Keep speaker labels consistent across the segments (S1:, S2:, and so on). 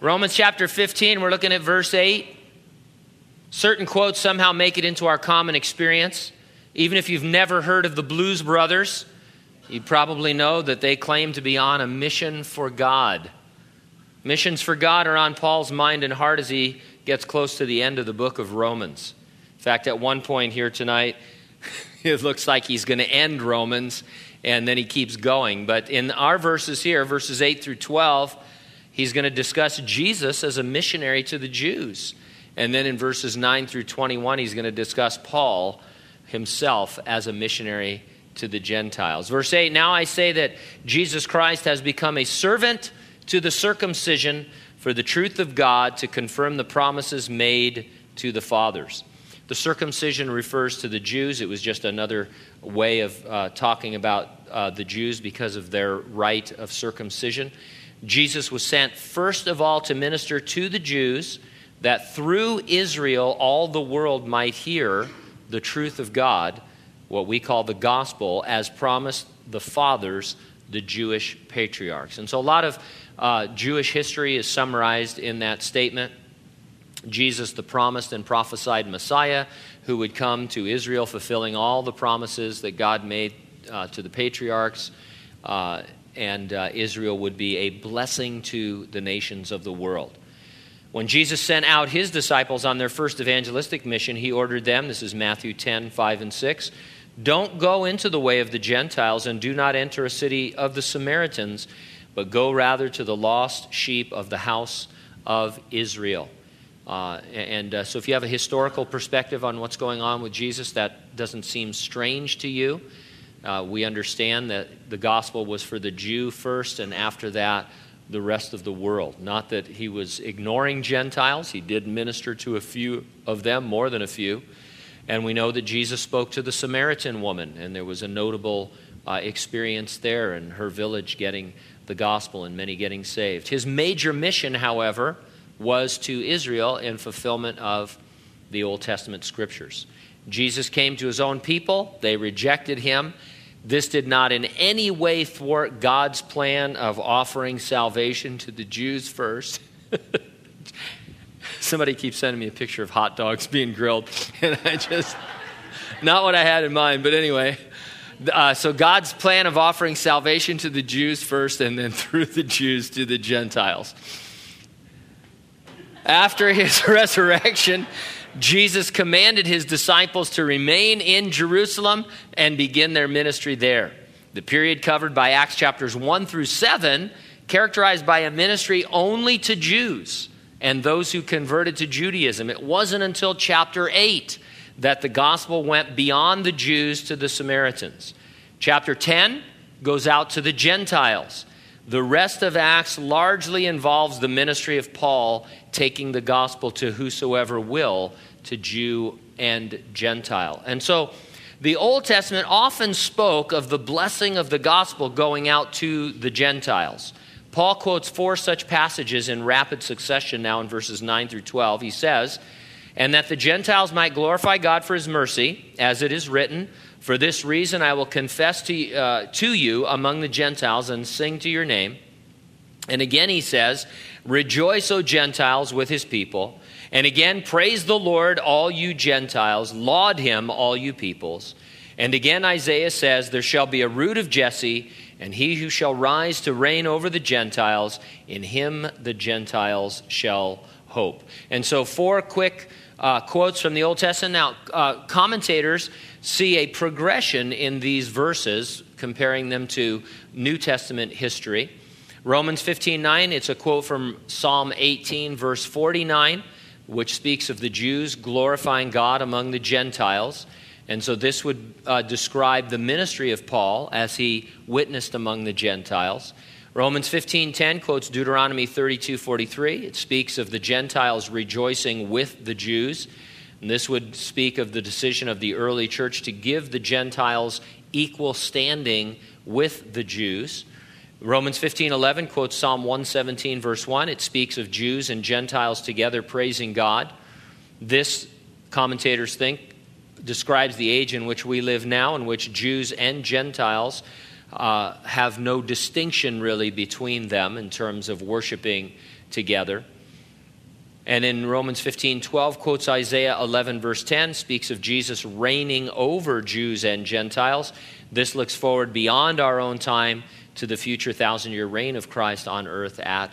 S1: Romans chapter 15, we're looking at verse 8. Certain quotes somehow make it into our common experience. Even if you've never heard of the Blues Brothers, you probably know that they claim to be on a mission for God. Missions for God are on Paul's mind and heart as he gets close to the end of the book of Romans. In fact, at one point here tonight, it looks like he's going to end Romans and then he keeps going. But in our verses here, verses 8 through 12, he's going to discuss Jesus as a missionary to the Jews. And then in verses 9 through 21, he's going to discuss Paul himself as a missionary to the Gentiles. Verse 8 Now I say that Jesus Christ has become a servant to the circumcision for the truth of God to confirm the promises made to the fathers. The circumcision refers to the Jews. It was just another way of uh, talking about uh, the Jews because of their rite of circumcision. Jesus was sent first of all to minister to the Jews that through Israel all the world might hear the truth of God, what we call the gospel, as promised the fathers, the Jewish patriarchs. And so a lot of uh, Jewish history is summarized in that statement. Jesus, the promised and prophesied Messiah, who would come to Israel, fulfilling all the promises that God made uh, to the patriarchs. Uh, and uh, Israel would be a blessing to the nations of the world. When Jesus sent out his disciples on their first evangelistic mission, he ordered them, this is Matthew 10, 5 and 6, don't go into the way of the Gentiles and do not enter a city of the Samaritans, but go rather to the lost sheep of the house of Israel. Uh, and uh, so, if you have a historical perspective on what's going on with Jesus, that doesn't seem strange to you. Uh, we understand that the gospel was for the Jew first, and after that, the rest of the world. Not that he was ignoring Gentiles, he did minister to a few of them, more than a few. And we know that Jesus spoke to the Samaritan woman, and there was a notable uh, experience there in her village getting the gospel and many getting saved. His major mission, however, was to Israel in fulfillment of the Old Testament scriptures. Jesus came to his own people, they rejected him, this did not in any way thwart God's plan of offering salvation to the Jews first. Somebody keeps sending me a picture of hot dogs being grilled, and I just, not what I had in mind, but anyway. Uh, so, God's plan of offering salvation to the Jews first, and then through the Jews to the Gentiles. After his resurrection, Jesus commanded his disciples to remain in Jerusalem and begin their ministry there. The period covered by Acts chapters 1 through 7, characterized by a ministry only to Jews and those who converted to Judaism. It wasn't until chapter 8 that the gospel went beyond the Jews to the Samaritans. Chapter 10 goes out to the Gentiles. The rest of Acts largely involves the ministry of Paul taking the gospel to whosoever will, to Jew and Gentile. And so the Old Testament often spoke of the blessing of the gospel going out to the Gentiles. Paul quotes four such passages in rapid succession now in verses 9 through 12. He says, And that the Gentiles might glorify God for his mercy, as it is written, For this reason I will confess to, uh, to you among the Gentiles and sing to your name. And again he says, Rejoice, O Gentiles, with his people. And again, praise the Lord, all you Gentiles. Laud him, all you peoples. And again, Isaiah says, There shall be a root of Jesse, and he who shall rise to reign over the Gentiles, in him the Gentiles shall hope. And so, four quick uh, quotes from the Old Testament. Now, uh, commentators see a progression in these verses, comparing them to New Testament history. Romans 15 9, it's a quote from Psalm 18, verse 49, which speaks of the Jews glorifying God among the Gentiles. And so this would uh, describe the ministry of Paul as he witnessed among the Gentiles. Romans 15:10 quotes Deuteronomy 32:43. It speaks of the Gentiles rejoicing with the Jews. And this would speak of the decision of the early church to give the Gentiles equal standing with the Jews. Romans 15:11 quotes Psalm 117 verse 1. It speaks of Jews and Gentiles together praising God. This commentators think describes the age in which we live now in which Jews and Gentiles uh, have no distinction really between them in terms of worshiping together. And in Romans 15 12, quotes Isaiah 11, verse 10, speaks of Jesus reigning over Jews and Gentiles. This looks forward beyond our own time to the future thousand year reign of Christ on earth at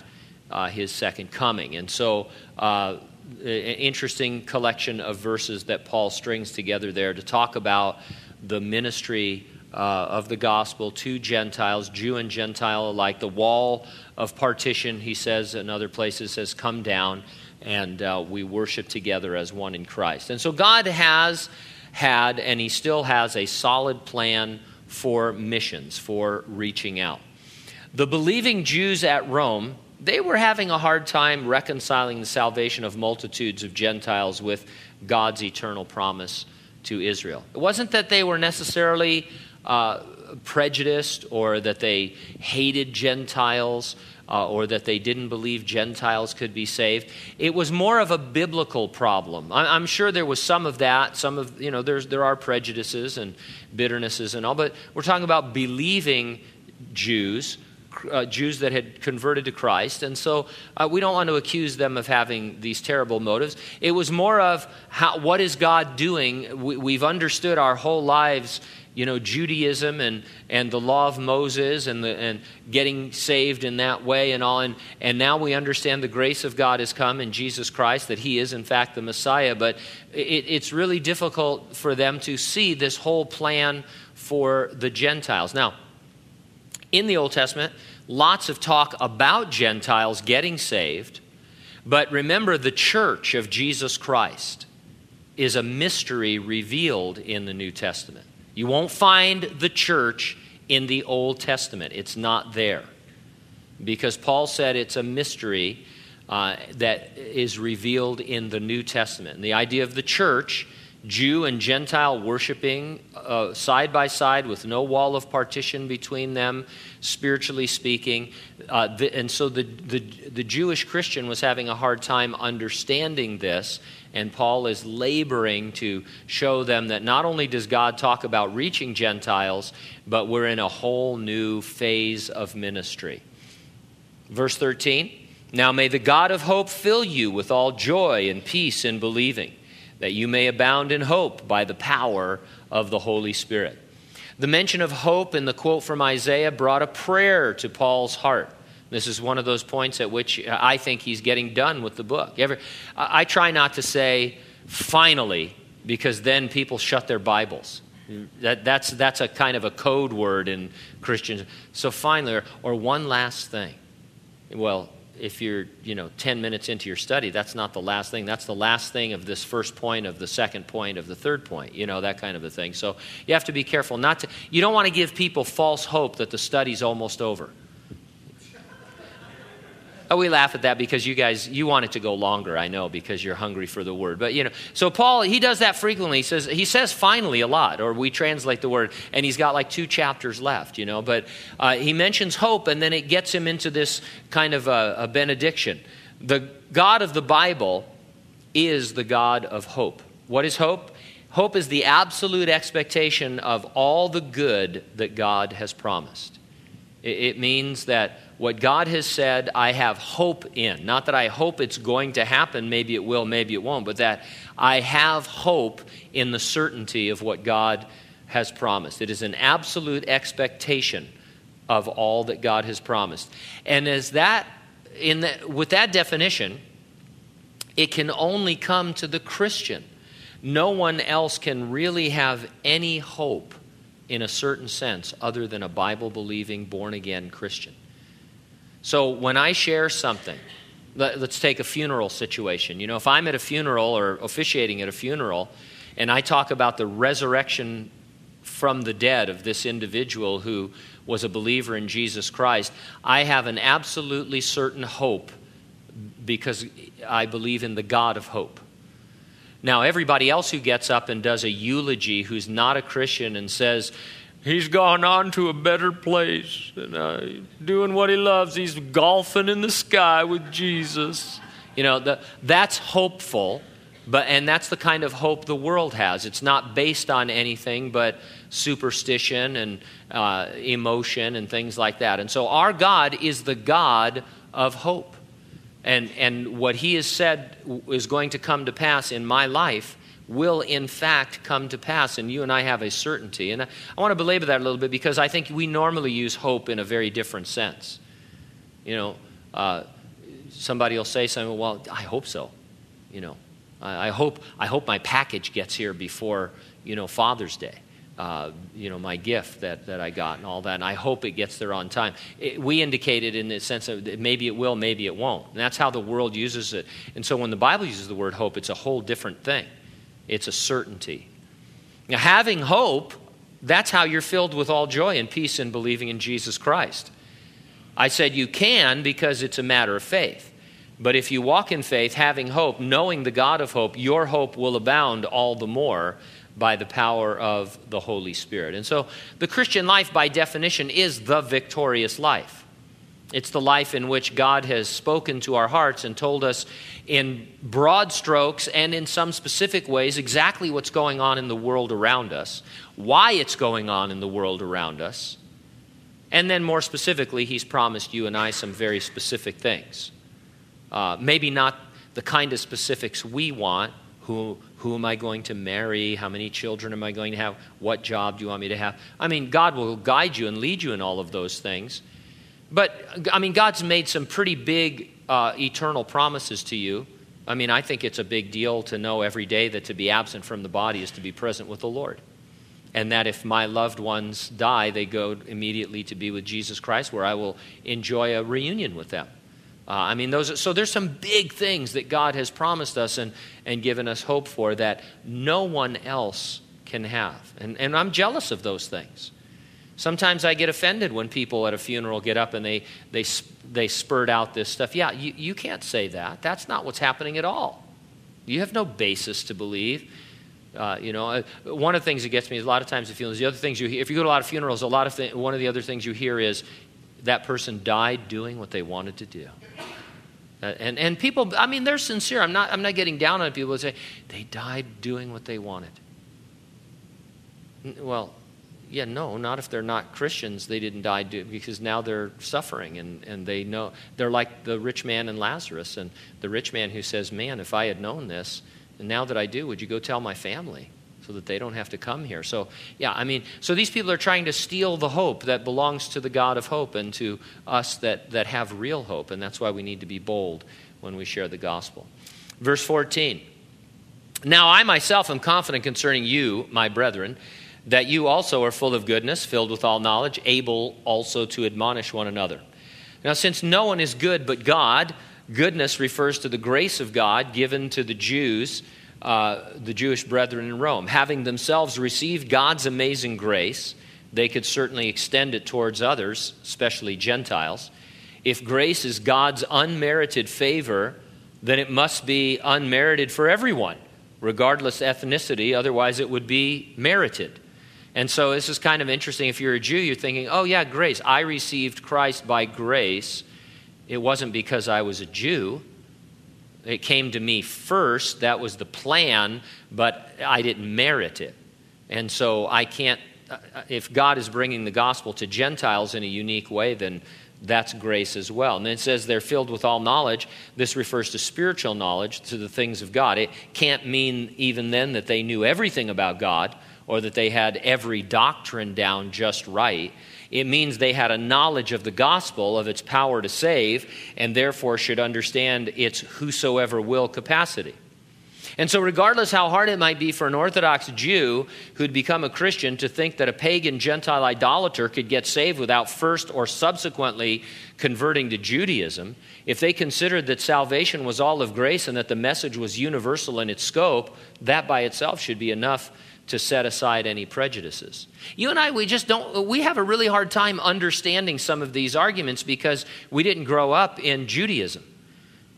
S1: uh, his second coming. And so, uh, an interesting collection of verses that Paul strings together there to talk about the ministry uh, of the gospel to Gentiles, Jew and Gentile alike. The wall of partition, he says in other places, has come down and uh, we worship together as one in Christ. And so God has had, and He still has, a solid plan for missions, for reaching out. The believing Jews at Rome, they were having a hard time reconciling the salvation of multitudes of Gentiles with God's eternal promise to Israel. It wasn't that they were necessarily uh, prejudiced or that they hated Gentiles uh, or that they didn't believe Gentiles could be saved. It was more of a biblical problem. I, am sure there was some of that. Some of, you know, there's, there are prejudices and bitternesses and all, but we're talking about believing Jews. Uh, Jews that had converted to Christ. And so uh, we don't want to accuse them of having these terrible motives. It was more of how, what is God doing? We, we've understood our whole lives you know, Judaism and, and the law of Moses and, the, and getting saved in that way and all. And, and now we understand the grace of God has come in Jesus Christ, that He is, in fact, the Messiah. But it, it's really difficult for them to see this whole plan for the Gentiles. Now, in the Old Testament, lots of talk about Gentiles getting saved. But remember, the church of Jesus Christ is a mystery revealed in the New Testament. You won't find the church in the Old Testament, it's not there. Because Paul said it's a mystery uh, that is revealed in the New Testament. And the idea of the church, Jew and Gentile worshiping uh, side by side with no wall of partition between them, spiritually speaking. Uh, the, and so the, the, the Jewish Christian was having a hard time understanding this and Paul is laboring to show them that not only does God talk about reaching Gentiles, but we're in a whole new phase of ministry. Verse 13 Now may the God of hope fill you with all joy and peace in believing, that you may abound in hope by the power of the Holy Spirit. The mention of hope in the quote from Isaiah brought a prayer to Paul's heart. This is one of those points at which I think he's getting done with the book. Ever, I try not to say finally, because then people shut their Bibles. That, that's, that's a kind of a code word in Christians. So finally, or, or one last thing. Well, if you're you know 10 minutes into your study that's not the last thing. That's the last thing of this first point of the second point of the third point you know that kind of a thing. So you have to be careful not to you don't want to give people false hope that the study's almost over Oh, we laugh at that because you guys, you want it to go longer, I know, because you're hungry for the word. But, you know, so Paul, he does that frequently. He says, he says finally a lot, or we translate the word, and he's got like two chapters left, you know. But uh, he mentions hope, and then it gets him into this kind of a, a benediction. The God of the Bible is the God of hope. What is hope? Hope is the absolute expectation of all the good that God has promised. It means that what God has said, I have hope in. Not that I hope it's going to happen, maybe it will, maybe it won't, but that I have hope in the certainty of what God has promised. It is an absolute expectation of all that God has promised. And as that, in that, with that definition, it can only come to the Christian. No one else can really have any hope in a certain sense other than a Bible believing, born again Christian. So when I share something, let, us take a funeral situation. You know, if I'm at a funeral or officiating at a funeral and I talk about the resurrection from the dead of this individual who was a believer in Jesus Christ, I have an absolutely certain hope because I believe in the God of hope. Now, everybody else who gets up and does a eulogy who's not a Christian and says, He's gone on to a better place and uh, doing what he loves. He's golfing in the sky with Jesus. You know, the, that's hopeful, but, and that's the kind of hope the world has. It's not based on anything but superstition and uh, emotion and things like that. And so our God is the God of hope. And, and what he has said is going to come to pass in my life will in fact come to pass, and you and I have a certainty. And I, I want to belabor that a little bit because I think we normally use hope in a very different sense. You know, uh, somebody will say something, well, I hope so. You know, I, I, hope, I hope my package gets here before, you know, Father's Day. Uh, you know, my gift that, that I got and all that, and I hope it gets there on time. It, we indicated in the sense of maybe it will, maybe it won't. And that's how the world uses it. And so when the Bible uses the word hope, it's a whole different thing. It's a certainty. Now, having hope, that's how you're filled with all joy and peace in believing in Jesus Christ. I said you can because it's a matter of faith. But if you walk in faith, having hope, knowing the God of hope, your hope will abound all the more by the power of the Holy Spirit. And so the Christian life, by definition, is the victorious life. It's the life in which God has spoken to our hearts and told us in broad strokes and in some specific ways exactly what's going on in the world around us, why it's going on in the world around us, and then more specifically, He's promised you and I some very specific things. Uh, maybe not the kind of specifics we want. Who, who am I going to marry? How many children am I going to have? What job do you want me to have? I mean, God will guide you and lead you in all of those things. But, I mean, God's made some pretty big uh, eternal promises to you. I mean, I think it's a big deal to know every day that to be absent from the body is to be present with the Lord. And that if my loved ones die, they go immediately to be with Jesus Christ, where I will enjoy a reunion with them. Uh, I mean, those, so there's some big things that God has promised us and, and given us hope for that no one else can have. And, and I'm jealous of those things. Sometimes I get offended when people at a funeral get up and they, they, they spurt out this stuff. Yeah, you, you can't say that. That's not what's happening at all. You have no basis to believe. Uh, you know, uh, one of the things that gets me is a lot of times the funerals. The other things you hear, if you go to a lot of funerals, a lot of th- one of the other things you hear is that person died doing what they wanted to do. Uh, and, and people, I mean, they're sincere. I'm not, I'm not getting down on people who say they died doing what they wanted. Well, yeah, no, not if they're not Christians. They didn't die do, because now they're suffering and, and they know. They're like the rich man and Lazarus. And the rich man who says, Man, if I had known this, and now that I do, would you go tell my family so that they don't have to come here? So, yeah, I mean, so these people are trying to steal the hope that belongs to the God of hope and to us that, that have real hope. And that's why we need to be bold when we share the gospel. Verse 14. Now I myself am confident concerning you, my brethren that you also are full of goodness, filled with all knowledge, able also to admonish one another. Now, since no one is good but God, goodness refers to the grace of God given to the Jews, uh, the Jewish brethren in Rome. Having themselves received God's amazing grace, they could certainly extend it towards others, especially Gentiles. If grace is God's unmerited favor, then it must be unmerited for everyone, regardless ethnicity, otherwise, it would be merited. And so this is kind of interesting. If you're a Jew, you're thinking, oh, yeah, grace. I received Christ by grace. It wasn't because I was a Jew. It came to me first. That was the plan, but I didn't merit it. And so I can't, uh, if God is bringing the gospel to Gentiles in a unique way, then that's grace as well. And then it says they're filled with all knowledge. This refers to spiritual knowledge, to the things of God. It can't mean even then that they knew everything about God or that they had every doctrine down just right. It means they had a knowledge of the gospel, of its power to save, and therefore should understand its whosoever will capacity. And so, regardless how hard it might be for an Orthodox Jew who'd become a Christian to think that a pagan Gentile idolater could get saved without first or subsequently converting to Judaism, if they considered that salvation was all of grace and that the message was universal in its scope, that by itself should be enough to set aside any prejudices. You and I, we just don't, we have a really hard time understanding some of these arguments because we didn't grow up in Judaism.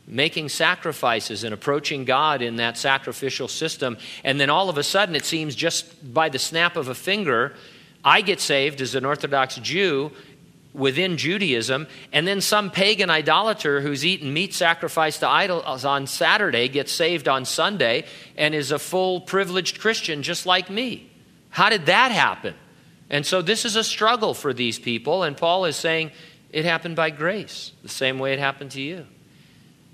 S1: Making sacrifices and approaching God in that sacrificial system. And then all of a sudden, it seems just by the snap of a finger, I get saved as an Orthodox Jew within Judaism, and then some pagan idolater who's eaten meat sacrificed to idols on Saturday gets saved on Sunday and is a full privileged Christian just like me. How did that happen? And so this is a struggle for these people, and Paul is saying it happened by grace, the same way it happened to you.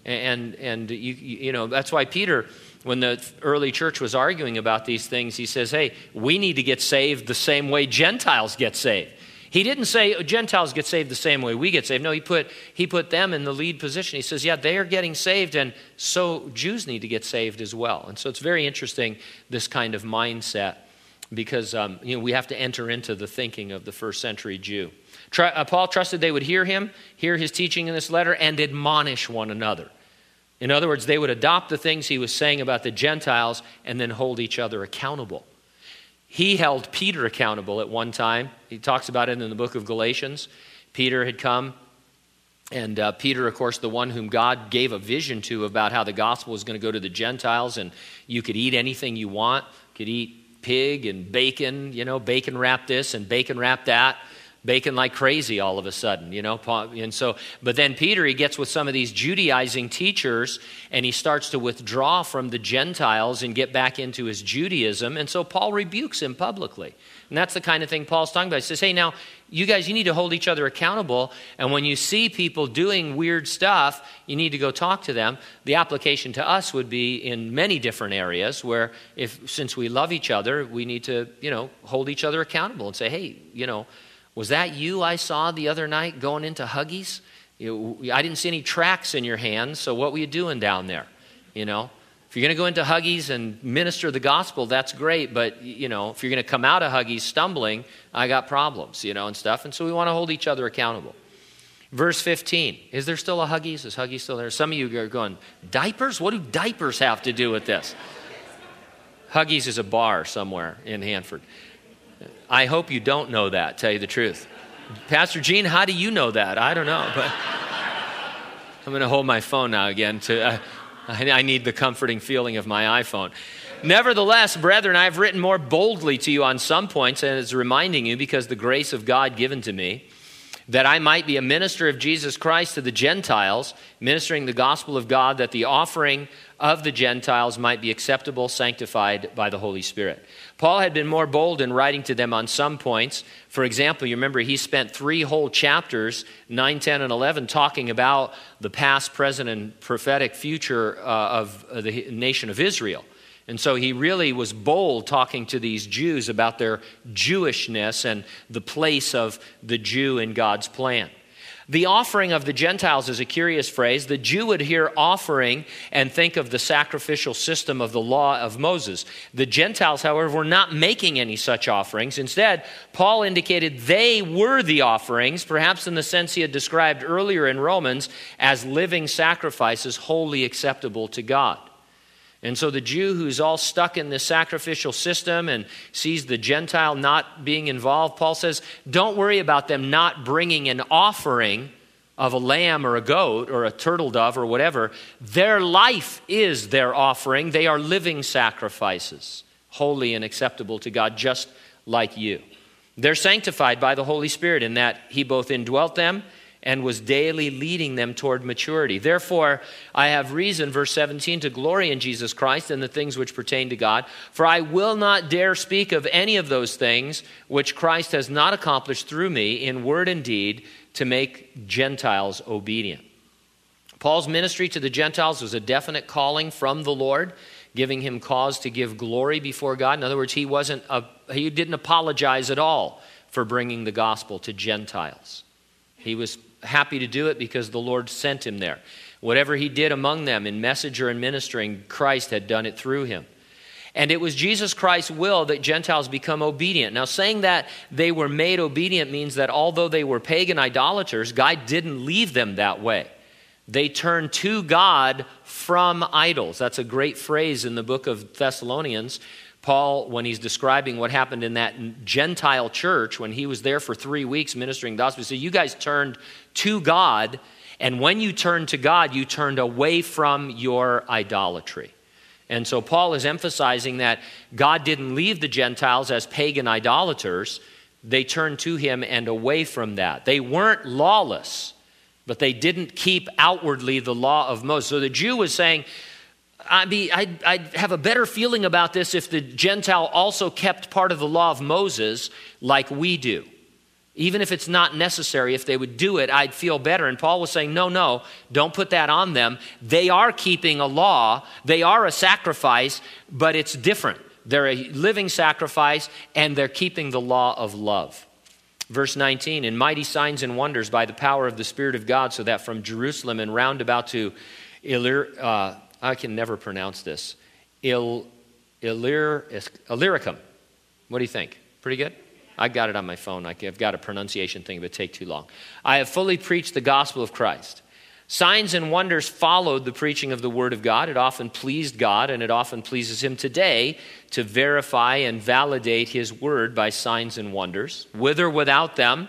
S1: And, and you, you know, that's why Peter, when the early church was arguing about these things, he says, hey, we need to get saved the same way Gentiles get saved. He didn't say oh, Gentiles get saved the same way we get saved. No, he put, he put them in the lead position. He says, yeah, they are getting saved, and so Jews need to get saved as well. And so it's very interesting, this kind of mindset, because um, you know, we have to enter into the thinking of the first century Jew. Uh, Paul trusted they would hear him, hear his teaching in this letter, and admonish one another. In other words, they would adopt the things he was saying about the Gentiles and then hold each other accountable. He held Peter accountable at one time. He talks about it in the book of Galatians. Peter had come, and uh, Peter, of course, the one whom God gave a vision to about how the gospel was going to go to the Gentiles, and you could eat anything you want. You could eat pig and bacon, you know, bacon wrap this and bacon wrap that bacon like crazy all of a sudden, you know. And so, but then Peter, he gets with some of these Judaizing teachers and he starts to withdraw from the Gentiles and get back into his Judaism. And so Paul rebukes him publicly. And that's the kind of thing Paul's talking about. He says, hey, now, you guys, you need to hold each other accountable. And when you see people doing weird stuff, you need to go talk to them. The application to us would be in many different areas where, if since we love each other, we need to, you know, hold each other accountable and say, hey, you know, was that you I saw the other night going into Huggies? I didn't see any tracks in your hands, so what were you doing down there? You know, if you're going to go into Huggies and minister the gospel, that's great, but, you know, if you're going to come out of Huggies stumbling, I got problems, you know, and stuff. And so we want to hold each other accountable. Verse 15. Is there still a Huggies? Is Huggies still there? Some of you are going, diapers? What do diapers have to do with this? Huggies is a bar somewhere in Hanford. I hope you don't know that, tell you the truth. Pastor Gene, how do you know that? I don't know, but I'm going to hold my phone now again to uh, I need the comforting feeling of my iPhone. Nevertheless, brethren, I've written more boldly to you on some points, and it's reminding you because the grace of God given to me that I might be a minister of Jesus Christ to the Gentiles, ministering the gospel of God, that the offering of the Gentiles might be acceptable, sanctified by the Holy Spirit. Paul had been more bold in writing to them on some points. For example, you remember he spent three whole chapters, 9, 10, and 11, talking about the past, present, and prophetic future uh, of the nation of Israel. And so he really was bold talking to these Jews about their Jewishness and the place of the Jew in God's plan. The offering of the Gentiles is a curious phrase. The Jew would hear offering and think of the sacrificial system of the law of Moses. The Gentiles, however, were not making any such offerings. Instead, Paul indicated they were the offerings, perhaps in the sense he had described earlier in Romans, as living sacrifices wholly acceptable to God. And so the Jew who's all stuck in this sacrificial system and sees the Gentile not being involved, Paul says, don't worry about them not bringing an offering of a lamb or a goat or a turtle dove or whatever. Their life is their offering. They are living sacrifices, holy and acceptable to God, just like you. They're sanctified by the Holy Spirit in that He both indwelt them and was daily leading them toward maturity. Therefore, I have reason, verse 17, to glory in Jesus Christ and the things which pertain to God. For I will not dare speak of any of those things which Christ has not accomplished through me in word and deed to make Gentiles obedient. Paul's ministry to the Gentiles was a definite calling from the Lord, giving him cause to give glory before God. In other words, he, wasn't a, he didn't apologize at all for bringing the gospel to Gentiles. He was happy to do it because the Lord sent him there. Whatever he did among them in messenger and ministering, Christ had done it through him. And it was Jesus Christ's will that Gentiles become obedient. Now, saying that they were made obedient means that although they were pagan idolaters, God didn't leave them that way. They turned to God from idols. That's a great phrase in the book of Thessalonians Paul, when he's describing what happened in that Gentile church, when he was there for three weeks ministering the gospel, he said, You guys turned to God, and when you turned to God, you turned away from your idolatry. And so Paul is emphasizing that God didn't leave the Gentiles as pagan idolaters, they turned to him and away from that. They weren't lawless, but they didn't keep outwardly the law of Moses. So the Jew was saying, I'd, be, I'd, I'd, have a better feeling about this if the Gentile also kept part of the law of Moses like we do. Even if it's not necessary, if they would do it, I'd feel better. And Paul was saying, no, no, don't put that on them. They are keeping a law, they are a sacrifice, but it's different. They're a living sacrifice, and they're keeping the law of love. Verse 19, in mighty signs and wonders by the power of the Spirit of God, so that from Jerusalem and round about to uh, I can never pronounce this, Il, Illyr, Illyricum. What do you think? Pretty good? I got it on my phone. I've got a pronunciation thing, but take too long. I have fully preached the gospel of Christ. Signs and wonders followed the preaching of the Word of God. It often pleased God, and it often pleases Him today to verify and validate His Word by signs and wonders. With or without them,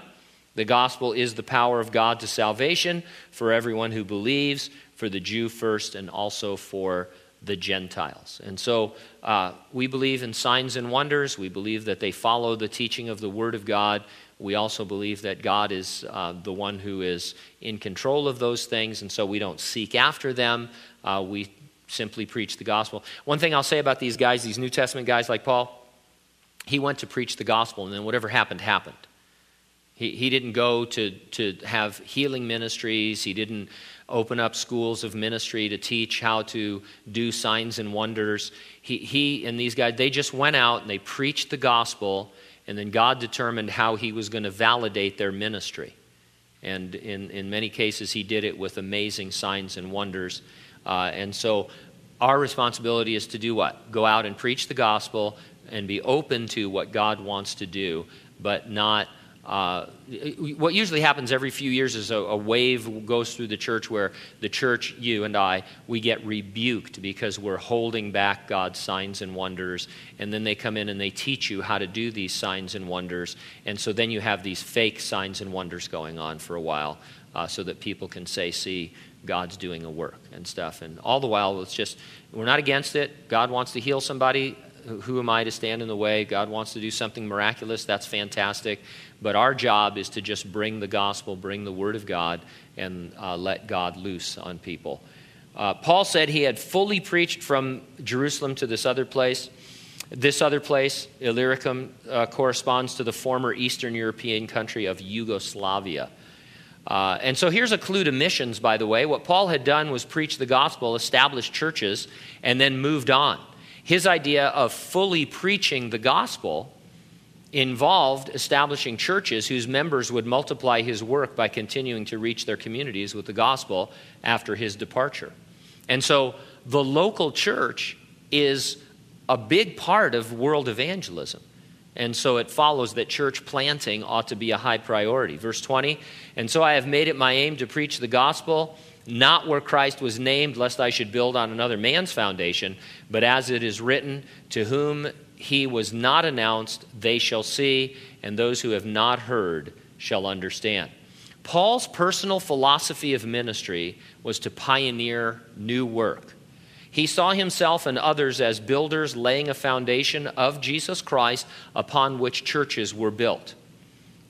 S1: the gospel is the power of God to salvation for everyone who believes, for the Jew first, and also for the Gentiles. And so uh, we believe in signs and wonders. We believe that they follow the teaching of the Word of God. We also believe that God is uh, the one who is in control of those things, and so we don't seek after them. Uh, we simply preach the gospel. One thing I'll say about these guys, these New Testament guys like Paul, he went to preach the gospel, and then whatever happened, happened. He, he didn't go to, to have healing ministries. He didn't open up schools of ministry to teach how to do signs and wonders. He, he and these guys, they just went out and they preached the gospel and then God determined how He was going to validate their ministry. And in, in many cases, He did it with amazing signs and wonders. Uh, and so, our responsibility is to do what? Go out and preach the gospel and be open to what God wants to do, but not uh, what usually happens every few years is a, a, wave goes through the church where the church, you and I, we get rebuked because we're holding back God's signs and wonders. And then they come in and they teach you how to do these signs and wonders. And so then you have these fake signs and wonders going on for a while uh, so that people can say, see, God's doing a work and stuff. And all the while, it's just, we're not against it. God wants to heal somebody who am I to stand in the way? God wants to do something miraculous. That's fantastic. But our job is to just bring the gospel, bring the word of God, and uh, let God loose on people. Uh, Paul said he had fully preached from Jerusalem to this other place. This other place, Illyricum, uh, corresponds to the former Eastern European country of Yugoslavia. Uh, and so here's a clue to missions, by the way. What Paul had done was preach the gospel, establish churches, and then moved on. His idea of fully preaching the gospel involved establishing churches whose members would multiply his work by continuing to reach their communities with the gospel after his departure. And so the local church is a big part of world evangelism. And so it follows that church planting ought to be a high priority. Verse 20, and so I have made it my aim to preach the gospel not where Christ was named, lest I should build on another man's foundation, but as it is written, to whom he was not announced, they shall see, and those who have not heard shall understand. Paul's personal philosophy of ministry was to pioneer new work. He saw himself and others as builders laying a foundation of Jesus Christ upon which churches were built.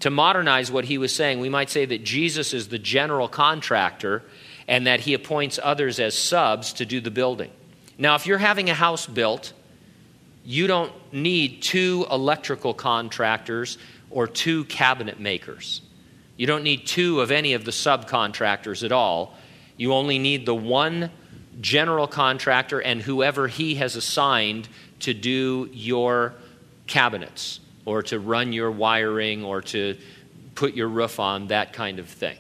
S1: To modernize what he was saying, we might say that Jesus is the general contractor and that he appoints others as subs to do the building. Now, if you're having a house built, you don't need two electrical contractors or two cabinet makers. You don't need two of any of the subcontractors at all. You only need the one general contractor and whoever he has assigned to do your cabinets or to run your wiring or to put your roof on, that kind of thing.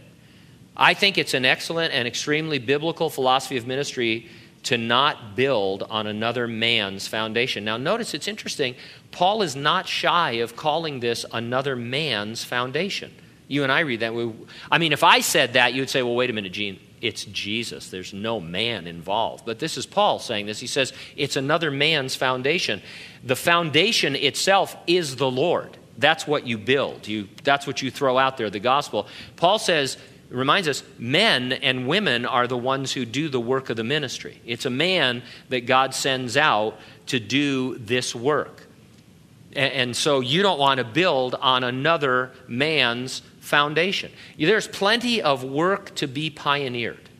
S1: I think it's an excellent and extremely biblical philosophy of ministry to not build on another man's foundation. Now, notice it's interesting. Paul is not shy of calling this another man's foundation. You and I read that. We, I mean, if I said that, you'd say, well, wait a minute, Gene. It's Jesus. There's no man involved. But this is Paul saying this. He says it's another man's foundation. The foundation itself is the Lord. That's what you build. You, that's what you throw out there, the gospel. Paul says reminds us men and women are the ones who do the work of the ministry. It's a man that God sends out to do this work. And so you don't want to build on another man's foundation. There's plenty of work to be pioneered,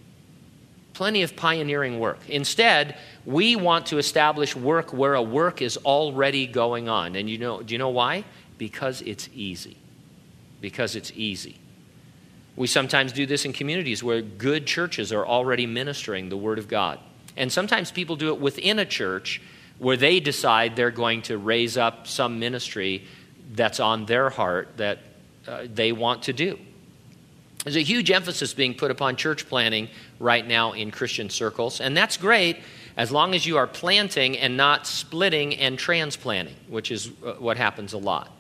S1: plenty of pioneering work. Instead, we want to establish work where a work is already going on. And you know, do you know why? Because it's easy. because it's easy. We sometimes do this in communities where good churches are already ministering the Word of God. And sometimes people do it within a church where they decide they're going to raise up some ministry that's on their heart that uh, they want to do. There's a huge emphasis being put upon church planting right now in Christian circles, and that's great as long as you are planting and not splitting and transplanting, which is uh, what happens a lot,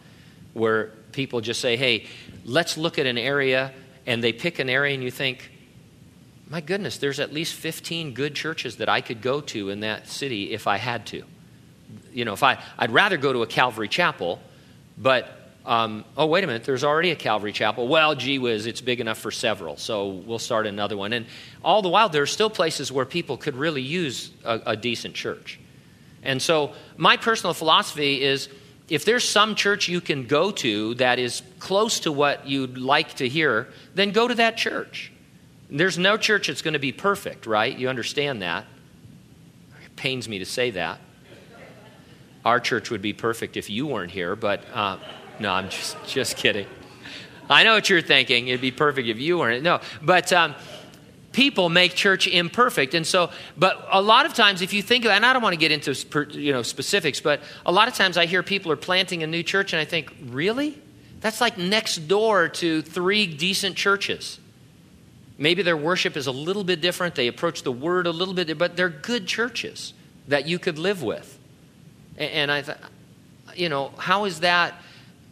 S1: where people just say, hey, let's look at an area, and they pick an area, and you think, my goodness, there's at least 15 good churches that I could go to in that city if I had to. You know, if I, I'd rather go to a Calvary chapel, but um, oh, wait a minute, there's already a Calvary chapel. Well, gee whiz, it's big enough for several, so we'll start another one. And all the while, there are still places where people could really use a, a decent church. And so, my personal philosophy is if there's some church you can go to that is close to what you'd like to hear, then go to that church. There's no church that's going to be perfect, right? You understand that. It pains me to say that. Our church would be perfect if you weren't here, but. Uh, no, I'm just, just kidding. I know what you're thinking. It'd be perfect if you weren't. No, but um, people make church imperfect, and so. But a lot of times, if you think and I don't want to get into you know specifics, but a lot of times I hear people are planting a new church, and I think, really, that's like next door to three decent churches. Maybe their worship is a little bit different. They approach the word a little bit, but they're good churches that you could live with. And I thought, you know, how is that?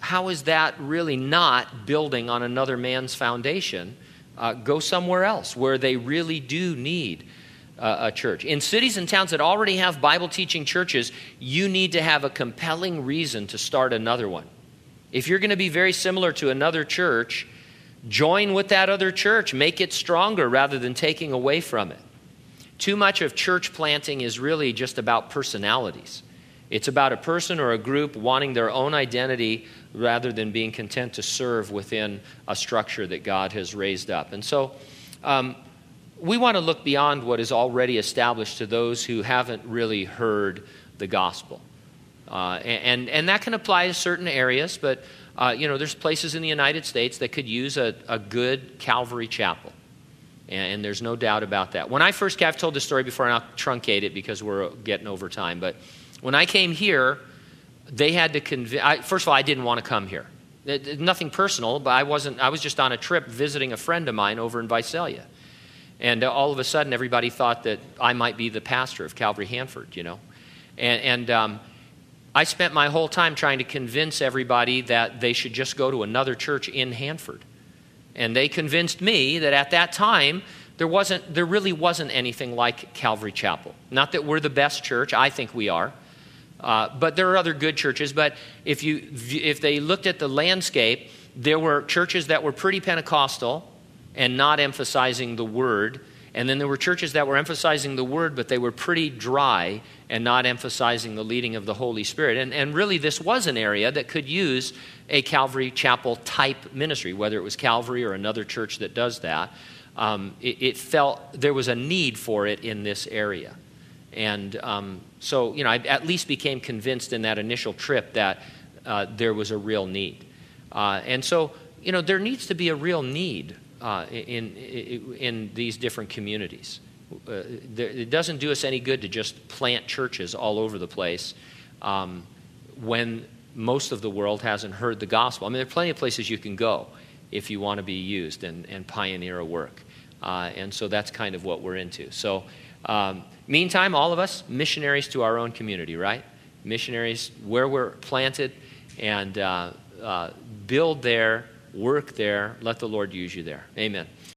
S1: how is that really not building on another man's foundation? Uh, go somewhere else where they really do need uh, a church. In cities and towns that already have Bible teaching churches, you need to have a compelling reason to start another one. If you're going to be very similar to another church, join with that other church, make it stronger rather than taking away from it. Too much of church planting is really just about personalities. It's about a person or a group wanting their own identity rather than being content to serve within a structure that God has raised up. And so um, we want to look beyond what is already established to those who haven't really heard the gospel. Uh, and, and that can apply to certain areas, but uh, you know, there's places in the United States that could use a, a good Calvary chapel. And, and there's no doubt about that. When I first I've told this story before, and I'll truncate it because we're getting over time. But when I came here, they had to convince. First of all, I didn't want to come here. It, nothing personal, but I wasn't. I was just on a trip visiting a friend of mine over in Visalia, and uh, all of a sudden, everybody thought that I might be the pastor of Calvary Hanford. You know, and, and um, I spent my whole time trying to convince everybody that they should just go to another church in Hanford, and they convinced me that at that time there wasn't, there really wasn't anything like Calvary Chapel. Not that we're the best church. I think we are. Uh, but there are other good churches. But if, you, if they looked at the landscape, there were churches that were pretty Pentecostal and not emphasizing the word. And then there were churches that were emphasizing the word, but they were pretty dry and not emphasizing the leading of the Holy Spirit. And, and really, this was an area that could use a Calvary Chapel type ministry, whether it was Calvary or another church that does that. Um, it, it, felt there was a need for it in this area. And um, so, you know, I at least became convinced in that initial trip that uh, there was a real need. Uh, and so, you know, there needs to be a real need uh, in, in, in, these different communities. Uh, there, it doesn't do us any good to just plant churches all over the place um, when most of the world hasn't heard the gospel. I mean, there are plenty of places you can go if you want to be used and, and pioneer a work. Uh, and so that's kind of what we're into. So, um, meantime, all of us, missionaries to our own community, right? Missionaries where we're planted and uh, uh, build there, work there, let the Lord use you there. Amen.